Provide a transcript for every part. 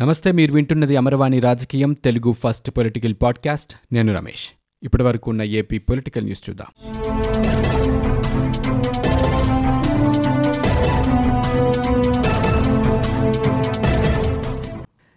నమస్తే మీరు వింటున్నది అమరవాణి రాజకీయం తెలుగు ఫస్ట్ పొలిటికల్ పాడ్కాస్ట్. నేను రమేష్. ఇప్పటి వరకు ఉన్న ఏపీ పొలిటికల్ న్యూస్ చూద్దాం.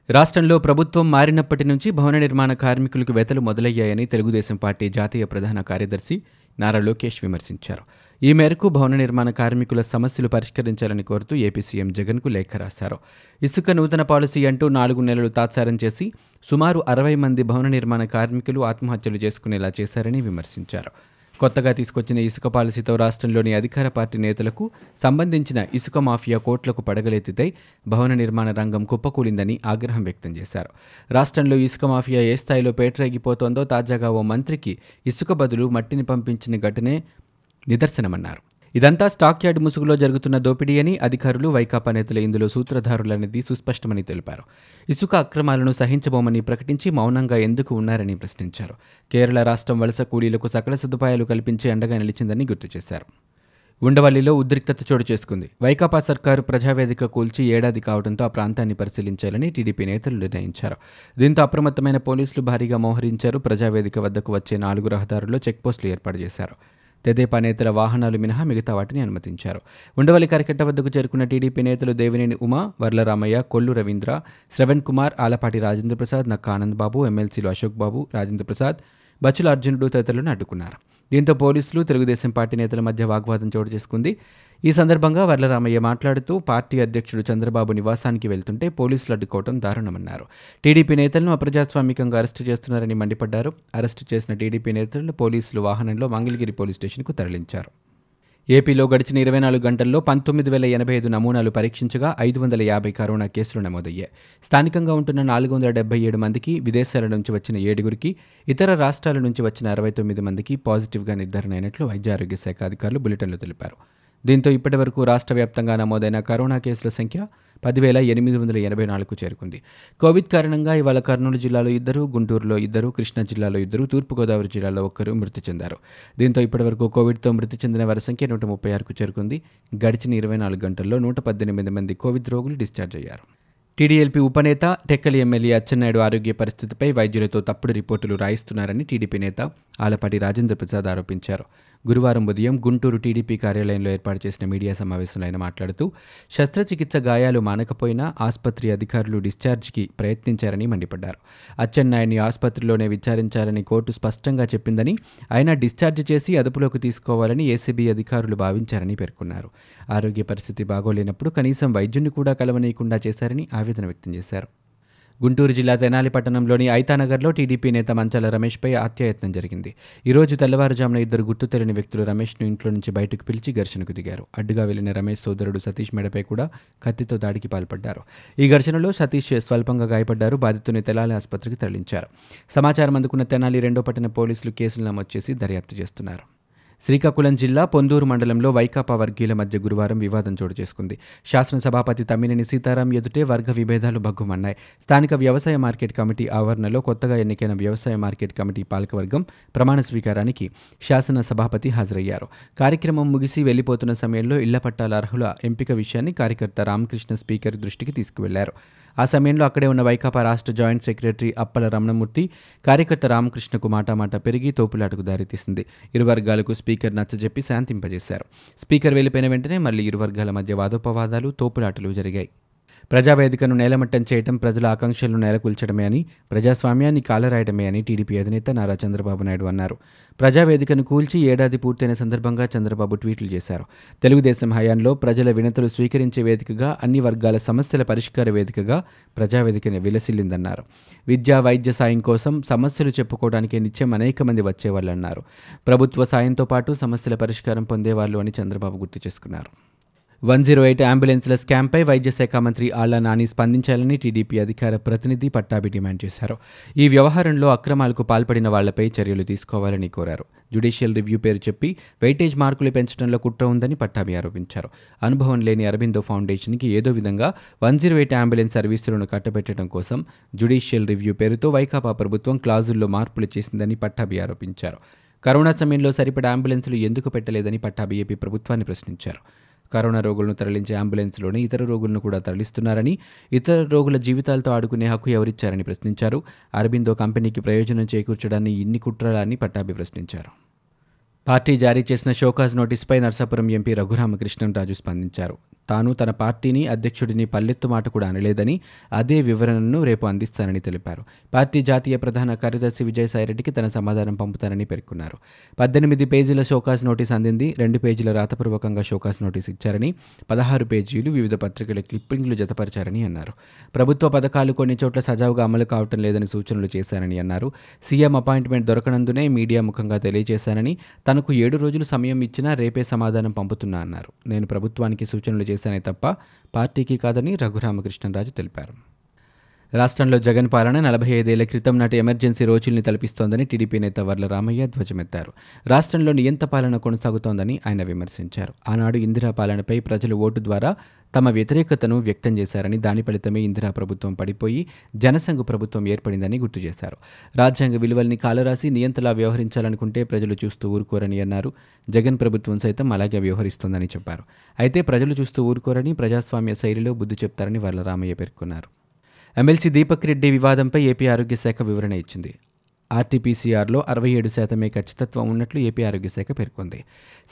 రాష్ట్రంలో ప్రభుత్వం మారినప్పటి నుంచి భవన నిర్మాణ కార్మికులకు వెతలు మొదలయ్యాయని తెలుగుదేశం పార్టీ జాతీయ ప్రధాన కార్యదర్శి నారా లోకేష్ విమర్శించారు. ఈ మేరకు భవన నిర్మాణ కార్మికుల సమస్యలు పరిష్కరించాలని కోరుతూ ఏపీ సీఎం జగన్కు లేఖ రాశారు. ఇసుక నూతన పాలసీ అంటూ నాలుగు నెలలు తాత్సారం చేసి సుమారు అరవై మంది భవన నిర్మాణ కార్మికులు ఆత్మహత్యలు చేసుకునేలా చేశారని విమర్శించారు. కొత్తగా తీసుకొచ్చిన ఇసుక పాలసీతో రాష్ట్రంలోని అధికార పార్టీ నేతలకు సంబంధించిన ఇసుక మాఫియా కోట్లకు పడగలెత్తితే భవన నిర్మాణ రంగం కుప్పకూలిందని ఆగ్రహం వ్యక్తం చేశారు. రాష్ట్రంలో ఇసుక మాఫియా ఏ స్థాయిలో పేటరేగిపోతోందో తాజాగా ఓ మంత్రికి ఇసుక బదులు మట్టిని పంపించిన ఘటనే నిదర్శనమన్నారు. ఇదంతా స్టాక్ యార్డ్ ముసుగులో జరుగుతున్న దోపిడీ అని అధికారులు వైకాపా నేతలు ఇందులో సూత్రధారులనేది సుస్పష్టమని తెలిపారు. ఇసుక అక్రమాలను సహించబోమని ప్రకటించి మౌనంగా ఎందుకు ఉన్నారని ప్రశ్నించారు. కేరళ రాష్ట్రం వలస కూలీలకు సకల సదుపాయాలు కల్పించి అండగా నిలిచిందని గుర్తు చేశారు. ఉండవల్లిలో ఉద్రిక్తత చోటు చేసుకుంది. వైకాపా సర్కారు ప్రజావేదిక కూల్చి ఏడాది కావడంతో ఆ ప్రాంతాన్ని పరిశీలించాలని టీడీపీ నేతలు నిర్ణయించారు. దీంతో అప్రమత్తమైన పోలీసులు భారీగా మోహరించారు. ప్రజావేదిక వద్దకు వచ్చే నాలుగు రహదారుల్లో చెక్పోస్టులు ఏర్పాటు చేశారు. తెదేపా నేతల వాహనాలు మినహా మిగతా వాటిని అనుమతించారు. ఉండవల్లి కరకట్ట వద్దకు చేరుకున్న టీడీపీ నేతలు దేవినేని ఉమా వర్లరామయ్య కొల్లు రవీంద్ర శ్రవణ్ కుమార్ ఆలపాటి రాజేంద్ర ప్రసాద్ నక్క ఆనంద్ బాబు ఎమ్మెల్సీలు అశోక్ బాబు రాజేంద్ర ప్రసాద్ బచ్చుల అర్జునుడు తదితరులను అడ్డుకున్నారు దీంతో పోలీసులు తెలుగుదేశం పార్టీ నేతల మధ్య వాగ్వాదం చోటు చేసుకుంది. ఈ సందర్భంగా వర్లరామయ్య మాట్లాడుతూ పార్టీ అధ్యక్షుడు చంద్రబాబు నివాసానికి వెళ్తుంటే పోలీసులు అడ్డుకోవడం దారుణమన్నారు. టీడీపీ నేతలను అప్రజాస్వామికంగా అరెస్టు చేస్తున్నారని మండిపడ్డారు. అరెస్టు చేసిన టీడీపీ నేతలను పోలీసులు వాహనంలో మంగళగిరి పోలీస్ స్టేషన్కు తరలించారు. ఏపీలో గడిచిన ఇరవై నాలుగు గంటల్లో పంతొమ్మిది వేల ఎనభై ఐదు నమూనాలు పరీక్షించగా ఐదు వందల యాభై కరోనా కేసులు నమోదయ్యాయి. స్థానికంగా ఉంటున్న నాలుగు వందల డెబ్బై ఏడు మందికి విదేశాల నుంచి వచ్చిన ఏడుగురికి ఇతర రాష్ట్రాల నుంచి వచ్చిన అరవై తొమ్మిది మందికి పాజిటివ్గా నిర్ధారణ అయినట్లు వైద్య ఆరోగ్య శాఖ అధికారులు బులెటిన్లో తెలిపారు. దీంతో ఇప్పటివరకు రాష్ట్ర వ్యాప్తంగా నమోదైన కరోనా కేసుల సంఖ్య పదివేల ఎనిమిది వందల ఎనభై నాలుగు చేరుకుంది. కోవిడ్ కారణంగా ఇవాళ కర్నూలు జిల్లాలో ఇద్దరు గుంటూరులో ఇద్దరు కృష్ణా జిల్లాలో ఇద్దరు తూర్పుగోదావరి జిల్లాలో ఒక్కరు మృతి చెందారు. దీంతో ఇప్పటివరకు కోవిడ్తో మృతి చెందిన వారి సంఖ్య నూట ముప్పై ఆరుకు చేరుకుంది. గడిచిన ఇరవై నాలుగు గంటల్లో నూట పద్దెనిమిది మంది కోవిడ్ రోగులు డిశ్చార్జ్ అయ్యారు. టీడీఎల్పీ ఉపనేత టెక్కలి ఎమ్మెల్యే అచ్చెన్నాయుడు ఆరోగ్య పరిస్థితిపై వైద్యులతో తప్పుడు రిపోర్టులు రాయిస్తున్నారని టీడీపీ నేత ఆలపాటి రాజేంద్ర ప్రసాద్ ఆరోపించారు. గురువారం ఉదయం గుంటూరు టీడీపీ కార్యాలయంలో ఏర్పాటు చేసిన మీడియా సమావేశంలో ఆయన మాట్లాడుతూ శస్త్రచికిత్స గాయాలు మానకపోయినా ఆసుపత్రి అధికారులు డిశ్చార్జ్కి ప్రయత్నించారని మండిపడ్డారు. అచ్చెన్నాయుడిని ఆసుపత్రిలోనే విచారించాలని కోర్టు స్పష్టంగా చెప్పిందని ఆయన డిశ్చార్జ్ చేసి అదుపులోకి తీసుకోవాలని ఏసీబీ అధికారులు భావించారని పేర్కొన్నారు. ఆరోగ్య పరిస్థితి బాగోలేనప్పుడు కనీసం వైద్యుని కూడా కలవనీయకుండా చేశారని ఆవేదన వ్యక్తం చేశారు. గుంటూరు జిల్లా తెనాలి పట్టణంలోని ఐతానగర్లో టీడీపీ నేత మంచాల రమేష్పై హత్యాయత్నం జరిగింది. ఈరోజు తెల్లవారుజామున ఇద్దరు గుర్తు తెలియని వ్యక్తులు రమేష్ను ఇంట్లో నుంచి బయటకు పిలిచి ఘర్షణకు దిగారు. అడ్డుగా వెళ్ళిన రమేష్ సోదరుడు సతీష్ మెడపై కూడా కత్తితో దాడికి పాల్పడ్డారు. ఈ ఘర్షణలో సతీష్ స్వల్పంగా గాయపడ్డారు. బాధితుని తెనాలి ఆసుపత్రికి తరలించారు. సమాచారం అందుకున్న తెనాలి రెండో పట్టణ పోలీసులు కేసులు నమోదు చేసి దర్యాప్తు చేస్తున్నారు. శ్రీకాకుళం జిల్లా పొందూరు మండలంలో వైకాపా వర్గీయుల మధ్య గురువారం వివాదం చోటు చేసుకుంది. శాసనసభాపతి తమ్మినేని సీతారాం ఎదుటే వర్గ విభేదాలు భగ్గుమన్నాయి. స్థానిక వ్యవసాయ మార్కెట్ కమిటీ ఆవరణలో కొత్తగా ఎన్నికైన వ్యవసాయ మార్కెట్ కమిటీ పాలకవర్గం ప్రమాణ స్వీకారానికి శాసన సభాపతి హాజరయ్యారు. కార్యక్రమం ముగిసి వెళ్ళిపోతున్న సమయంలో ఇళ్ళ పట్టాల అర్హుల ఎంపిక విషయాన్ని కార్యకర్త రామకృష్ణ స్పీకర్ దృష్టికి తీసుకువెళ్ళారు. ఆ సమయంలో అక్కడే ఉన్న వైకాపా రాష్ట్ర జాయింట్ సెక్రటరీ అప్పల రమణమూర్తి కార్యకర్త రామకృష్ణకు మాటామాట పెరిగి తోపులాటకు దారితీసింది. ఇరు వర్గాలకు స్పీకర్ నచ్చజెప్పి శాంతింపజేశారు. స్పీకర్ వెళ్ళిపోయిన వెంటనే మళ్ళీ ఇరు వర్గాల మధ్య వాదోపవాదాలు తోపులాటలు జరిగాయి. ప్రజావేదికను నేలమట్టం చేయడం ప్రజల ఆకాంక్షలను నేలకూల్చడమే అని ప్రజాస్వామ్యాన్ని కాలరాయడమే అని టీడీపీ అధినేత నారా చంద్రబాబు నాయుడు అన్నారు. ప్రజావేదికను కూల్చి ఏడాది పూర్తయిన సందర్భంగా చంద్రబాబు ట్వీట్లు చేశారు. తెలుగుదేశం హయాంలో ప్రజల వినతులు స్వీకరించే వేదికగా అన్ని వర్గాల సమస్యల పరిష్కార వేదికగా ప్రజావేదికను విలసిల్లిందన్నారు. విద్యా వైద్య సాయం కోసం సమస్యలు చెప్పుకోవడానికి నిత్యం అనేక మంది వచ్చేవాళ్ళన్నారు. ప్రభుత్వ సాయంతో పాటు సమస్యల పరిష్కారం పొందేవాళ్ళు అని చంద్రబాబు గుర్తు చేసుకున్నారు. వన్ జీరో ఎయిట్ అంబులెన్స్ల స్కామ్పై వైద్య శాఖ మంత్రి ఆళ్ళ నాని స్పందించాలని టీడీపీ అధికార ప్రతినిధి పట్టాభి డిమాండ్ చేశారు. ఈ వ్యవహారంలో అక్రమాలకు పాల్పడిన వాళ్ళపై చర్యలు తీసుకోవాలని కోరారు. జ్యుడిషియల్ రివ్యూ పేరు చెప్పి వెయిటేజ్ మార్కులు పెంచడంలో కుట్ర ఉందని పట్టాభి ఆరోపించారు. అనుభవం లేని అరబిందో ఫౌండేషన్కి ఏదో విధంగా వన్ జీరో ఎయిట్ అంబులెన్స్ సర్వీసులను కట్టబెట్టడం కోసం జ్యుడిషియల్ రివ్యూ పేరుతో వైకాపా ప్రభుత్వం క్లాజుల్లో మార్పులు చేసిందని పట్టాభి ఆరోపించారు. కరోనా సమయంలో సరిపడా అంబులెన్సులు ఎందుకు పెట్టలేదని పట్టాభి ఏపీ ప్రభుత్వాన్ని ప్రశ్నించారు. కరోనా రోగులను తరలించే అంబులెన్స్లోనే ఇతర రోగులను కూడా తరలిస్తున్నారని ఇతర రోగుల జీవితాలతో ఆడుకునే హక్కు ఎవరిచ్చారని ప్రశ్నించారు. అరబిందో కంపెనీకి ప్రయోజనం చేకూర్చడాన్ని ఇన్ని కుట్రలని పట్టాభి ప్రశ్నించారు. పార్టీ జారీ చేసిన షోకాజ్ నోటీస్పై నర్సాపురం ఎంపీ రఘురామకృష్ణం రాజు స్పందించారు. తాను తన పార్టీని అధ్యక్షుడిని పల్లెత్తు మాట కూడా అనలేదని అదే వివరణను రేపు అందిస్తానని తెలిపారు. పార్టీ జాతీయ ప్రధాన కార్యదర్శి విజయసాయిరెడ్డికి తన సమాధానం పంపుతానని పేర్కొన్నారు. పద్దెనిమిది పేజీల షోకాస్ నోటీస్ అందింది. రెండు పేజీల రాతపూర్వకంగా షోకాస్ నోటీస్ ఇచ్చారని పదహారు పేజీలు వివిధ పత్రికల క్లిప్పింగ్లు జతపరిచారని అన్నారు. ప్రభుత్వ పథకాలు కొన్ని చోట్ల సజావుగా అమలు కావటం లేదని సూచనలు చేశారని అన్నారు. సీఎం అపాయింట్మెంట్ దొరకనందునే మీడియా ముఖంగా తెలియజేశానని తనకు ఏడు రోజులు సమయం ఇచ్చినా రేపే సమాధానం పంపుతున్నా అన్నారు. నేను ప్రభుత్వానికి సూచనలు చేశానే తప్ప పార్టీకి కాదని రఘురామకృష్ణరాజు తెలిపారు. రాష్ట్రంలో జగన్ పాలన నలభై ఐదేళ్ళ క్రితం నాటి ఎమర్జెన్సీ రోజుల్ని తలపిస్తోందని టీడీపీ నేత వర్ల రామయ్య ధ్వజమెత్తారు. రాష్ట్రంలో నియంత పాలన కొనసాగుతోందని ఆయన విమర్శించారు. ఆనాడు ఇందిరా పాలనపై ప్రజలు ఓటు ద్వారా తమ వ్యతిరేకతను వ్యక్తం చేశారని దాని ఫలితమే ఇందిరా ప్రభుత్వం పడిపోయి జనసంఘ ప్రభుత్వం ఏర్పడిందని గుర్తు చేశారు. రాజ్యాంగ విలువల్ని కాలరాసి నియంతలా వ్యవహరించాలనుకుంటే ప్రజలు చూస్తూ ఊరుకోరని అన్నారు. జగన్ ప్రభుత్వం సైతం అలాగే వ్యవహరిస్తోందని చెప్పారు. అయితే ప్రజలు చూస్తూ ఊరుకోరని ప్రజాస్వామ్య శైలిలో బుద్ధి చెప్తారని వర్ల రామయ్య పేర్కొన్నారు. ఎమ్మెల్సీ దీపక్ రెడ్డి వివాదంపై ఏపీ ఆరోగ్య శాఖ వివరణ ఇచ్చింది. ఆర్టీపీసీఆర్లో అరవై ఏడు శాతమే ఖచ్చితత్వం ఉన్నట్లు ఏపీ ఆరోగ్య శాఖ పేర్కొంది.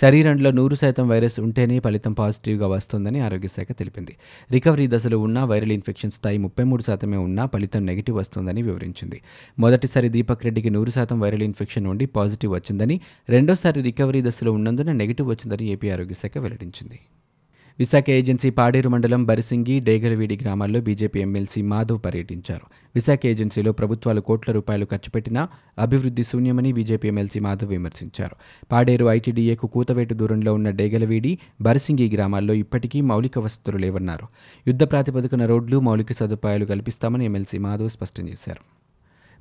శరీరంలో నూరు శాతం వైరస్ ఉంటేనే ఫలితం పాజిటివ్గా వస్తుందని ఆరోగ్య శాఖ తెలిపింది. రికవరీ దశలో ఉన్న వైరల్ ఇన్ఫెక్షన్ స్థాయి ముప్పై మూడు శాతమే ఉన్నా ఫలితం నెగిటివ్ వస్తుందని వివరించింది. మొదటిసారి దీపక్ రెడ్డికి నూరు శాతం వైరల్ ఇన్ఫెక్షన్ ఉండి పాజిటివ్ వచ్చిందని రెండోసారి రికవరీ దశలో ఉన్నందున నెగిటివ్ వచ్చిందని ఏపీ ఆరోగ్య శాఖ వెల్లడించింది. విశాఖ ఏజెన్సీ పాడేరు మండలం బరిసింగి డేగలవీడి గ్రామాల్లో బీజేపీ ఎమ్మెల్సీ మాధవ్ పర్యటించారు. విశాఖ ఏజెన్సీలో ప్రభుత్వాలు కోట్ల రూపాయలు ఖర్చు పెట్టినా అభివృద్ధి శూన్యమని బీజేపీ ఎమ్మెల్సీ మాధవ్ విమర్శించారు. పాడేరు ఐటీడీఏకు కూతవేటు దూరంలో ఉన్న డేగలవీడి బరిసింగి గ్రామాల్లో ఇప్పటికీ మౌలిక వసతులు లేవన్నారు. యుద్ధ ప్రాతిపదికన రోడ్లు మౌలిక సదుపాయాలు కల్పిస్తామని ఎమ్మెల్సీ మాధవ్ స్పష్టం చేశారు.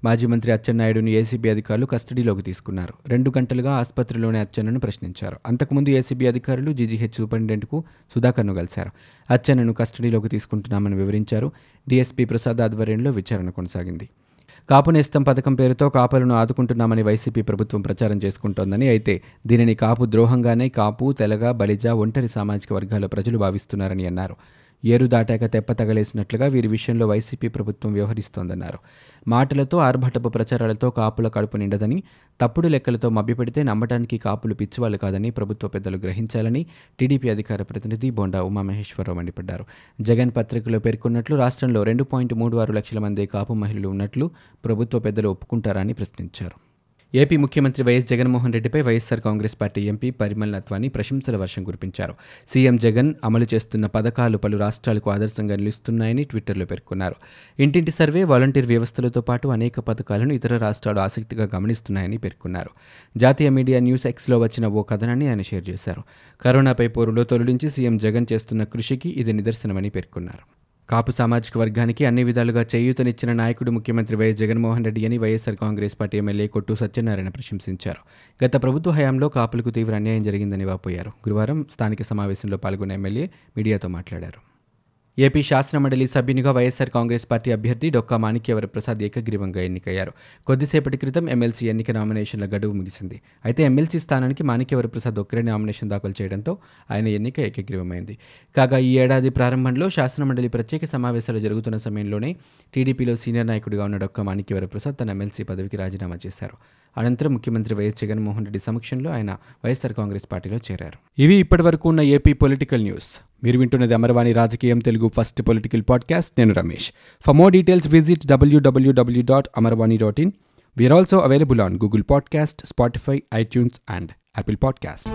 మాజీ మంత్రి అచ్చెన్నాయుడును ఏసీబీ అధికారులు కస్టడీలోకి తీసుకున్నారు. రెండు గంటలుగా ఆసుపత్రిలోనే అచ్చెన్నను ప్రశ్నించారు. అంతకుముందు ఏసీబీ అధికారులు జీజీహెచ్ సూపరింటెండెంట్కు సుధాకర్ను కలిశారు. అచ్చెన్నను కస్టడీలోకి తీసుకుంటున్నామని వివరించారు. డీఎస్పీ ప్రసాద్ ఆధ్వర్యంలో విచారణ కొనసాగింది. కాపు నేస్తం పథకం పేరుతో కాపులను ఆదుకుంటున్నామని వైసీపీ ప్రభుత్వం ప్రచారం చేసుకుంటోందని అయితే దీనిని కాపు ద్రోహంగానే కాపు తెలగ బలిజ ఒంటరి సామాజిక వర్గాల ప్రజలు భావిస్తున్నారని అన్నారు. ఏరు దాటాక తెప్ప తగలేసినట్లుగా వీరి విషయంలో వైసీపీ ప్రభుత్వం వ్యవహరిస్తోందన్నారు. మాటలతో ఆర్భటపు ప్రచారాలతో కాపుల కడుపు నిండదని తప్పుడు లెక్కలతో మభ్యపెడితే నమ్మటానికి కాపులు పిచ్చివాళ్ళు కాదని ప్రభుత్వ పెద్దలు గ్రహించాలని టీడీపీ అధికార ప్రతినిధి బోండా ఉమామహేశ్వరరావు మండిపడ్డారు. జగన్ పత్రికలో పేర్కొన్నట్లు రాష్ట్రంలో రెండు పాయింట్ మూడు ఆరు లక్షల మంది కాపు మహిళలు ఉన్నట్లు ప్రభుత్వ పెద్దలు ఒప్పుకుంటారని ప్రశ్నించారు. ఏపీ ముఖ్యమంత్రి వైఎస్ జగన్మోహన్ రెడ్డిపై YSR Congress party MP Parimal Nathwani ప్రశంసల వర్షం కురిపించారు. సీఎం జగన్ అమలు చేస్తున్న పథకాలు పలు రాష్ట్రాలకు ఆదర్శంగా నిలుస్తున్నాయని ట్విట్టర్లో పేర్కొన్నారు. ఇంటింటి సర్వే వాలంటీర్ వ్యవస్థలతో పాటు అనేక పథకాలను ఇతర రాష్ట్రాలు ఆసక్తిగా గమనిస్తున్నాయని పేర్కొన్నారు. జాతీయ మీడియా న్యూస్ ఎక్స్లో వచ్చిన ఓ కథనాన్ని ఆయన షేర్ చేశారు. కరోనాపై పోరులో తొలగించి సీఎం జగన్ చేస్తున్న కృషికి ఇది నిదర్శనమని పేర్కొన్నారు. కాపు సామాజిక వర్గానికి అన్ని విధాలుగా చేయూతనిచ్చిన నాయకుడు ముఖ్యమంత్రి వైఎస్ జగన్మోహన్ రెడ్డి అని వైఎస్సార్ కాంగ్రెస్ పార్టీ ఎమ్మెల్యే కొట్టు సత్యనారాయణ ప్రశంసించారు. గత ప్రభుత్వ హయాంలో కాపులకు తీవ్ర అన్యాయం జరిగిందని వాపోయారు. గురువారం స్థానిక సమావేశంలో పాల్గొన్న ఎమ్మెల్యే మీడియాతో మాట్లాడారు. ఏపీ శాసనమండలి సభ్యునిగా వైఎస్సార్ కాంగ్రెస్ పార్టీ అభ్యర్థి డొక్కా మాణిక్యవర ప్రసాద్ ఏకగ్రీవంగా ఎన్నికయ్యారు. కొద్దిసేపటి క్రితం ఎమ్మెల్సీ ఎన్నిక నామినేషన్ల గడువు ముగిసింది. అయితే ఎమ్మెల్సీ స్థానానికి మాణిక్యవర ప్రసాద్ ఒక్కరే నామినేషన్ దాఖలు చేయడంతో ఆయన ఎన్నిక ఏకగ్రీవమైంది. కాగా ఈ ఏడాది ప్రారంభంలో శాసనమండలి ప్రత్యేక సమావేశాలు జరుగుతున్న సమయంలోనే టీడీపీలో సీనియర్ నాయకుడిగా ఉన్న డొక్కా మాణిక్యవర ప్రసాద్ తన ఎమ్మెల్సీ పదవికి రాజీనామా చేశారు. అనంతరం ముఖ్యమంత్రి వైఎస్ జగన్మోహన్ రెడ్డి సమక్షంలో ఆయన వైఎస్ఆర్ కాంగ్రెస్ పార్టీలో చేరారు. ఇవి ఇప్పటివరకు ఉన్న ఏపీ పొలిటికల్ న్యూస్. మీరు వింటున్నది అమరవాణి రాజకీయం తెలుగు ఫస్ట్ పొలిటికల్ పాడ్కాస్ట్. నేను Ramesh. For more details visit W W W dot Amarvani dot in we are also available on Google podcast Spotify iTunes and Apple podcast